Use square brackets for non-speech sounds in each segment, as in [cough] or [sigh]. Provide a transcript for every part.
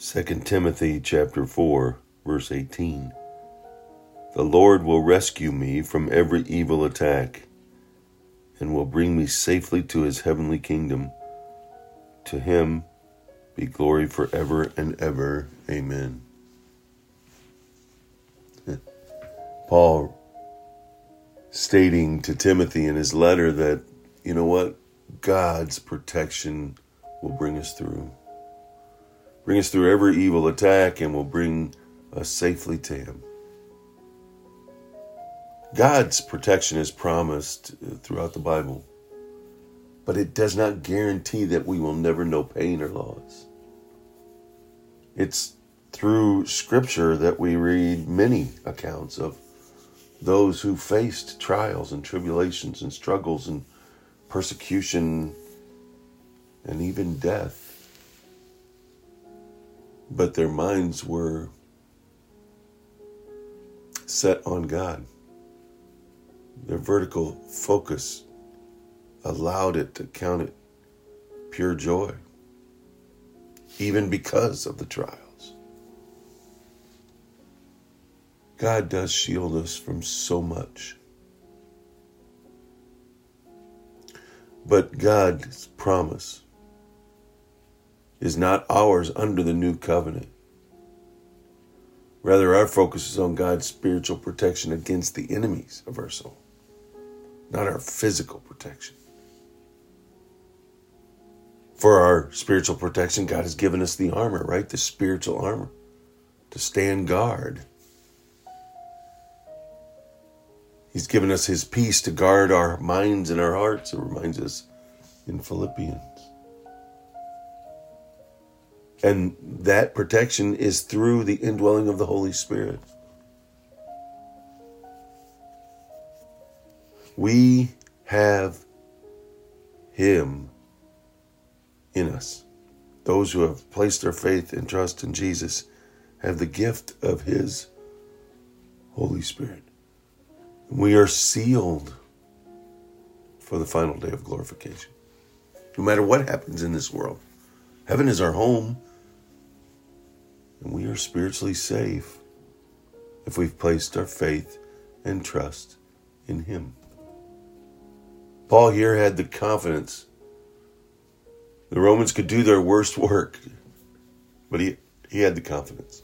2 Timothy chapter 4 verse 18 The Lord will rescue me from every evil attack and will bring me safely to his heavenly kingdom. To him be glory forever and ever. Amen. [laughs] Paul stating to Timothy in his letter that you know what? God's protection will bring us through bring us through every evil attack, and will bring us safely to Him. God's protection is promised uh, throughout the Bible, but it does not guarantee that we will never know pain or loss. It's through Scripture that we read many accounts of those who faced trials and tribulations and struggles and persecution and even death but their minds were set on God. Their vertical focus allowed it to count it pure joy, even because of the trials. God does shield us from so much. But God's promise is not ours under the new covenant. Rather, our focus is on God's spiritual protection against the enemies of our soul, not our physical protection. For our spiritual protection, God has given us the armor, right? The spiritual armor to stand guard. He's given us His peace to guard our minds and our hearts. It reminds us in Philippians. And that protection is through the indwelling of the Holy Spirit. We have Him in us. Those who have placed their faith and trust in Jesus have the gift of His Holy Spirit. We are sealed for the final day of glorification. No matter what happens in this world, heaven is our home and we are spiritually safe if we've placed our faith and trust in Him. Paul here had the confidence. The Romans could do their worst work, but he, he had the confidence.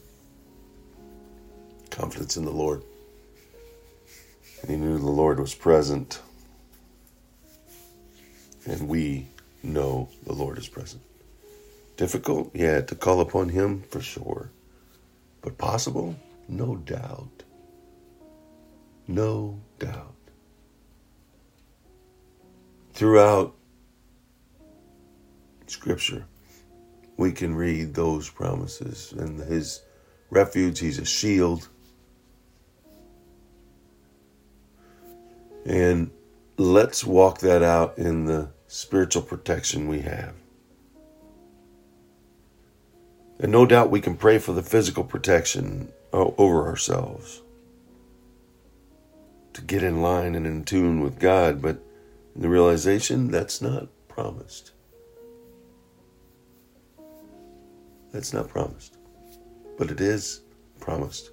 Confidence in the Lord. And he knew the Lord was present. And we know the Lord is present. Difficult? Yeah, to call upon Him for sure. But possible? No doubt. No doubt. Throughout Scripture, we can read those promises and His refuge, He's a shield. And let's walk that out in the spiritual protection we have. And no doubt we can pray for the physical protection uh, over ourselves to get in line and in tune with God, but the realization that's not promised. That's not promised. But it is promised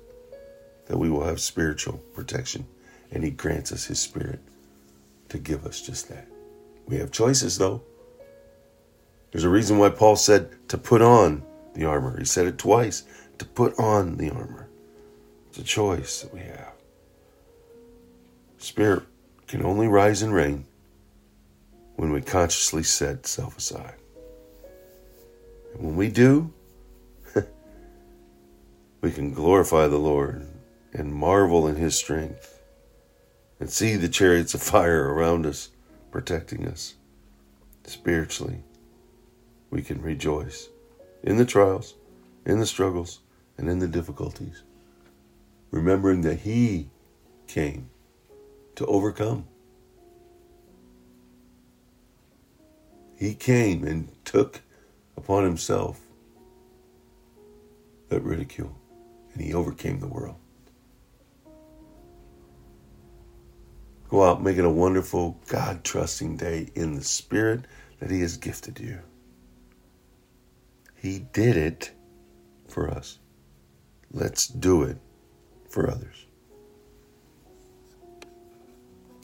that we will have spiritual protection, and He grants us His Spirit to give us just that. We have choices, though. There's a reason why Paul said to put on the armor. He said it twice to put on the armor. It's a choice that we have. Spirit can only rise and reign when we consciously set self aside. And when we do, [laughs] we can glorify the Lord and marvel in His strength and see the chariots of fire around us protecting us. Spiritually, we can rejoice in the trials, in the struggles, and in the difficulties, remembering that He came to overcome. He came and took upon Himself that ridicule, and He overcame the world. Go out making a wonderful, God trusting day in the Spirit that He has gifted you. He did it for us. Let's do it for others.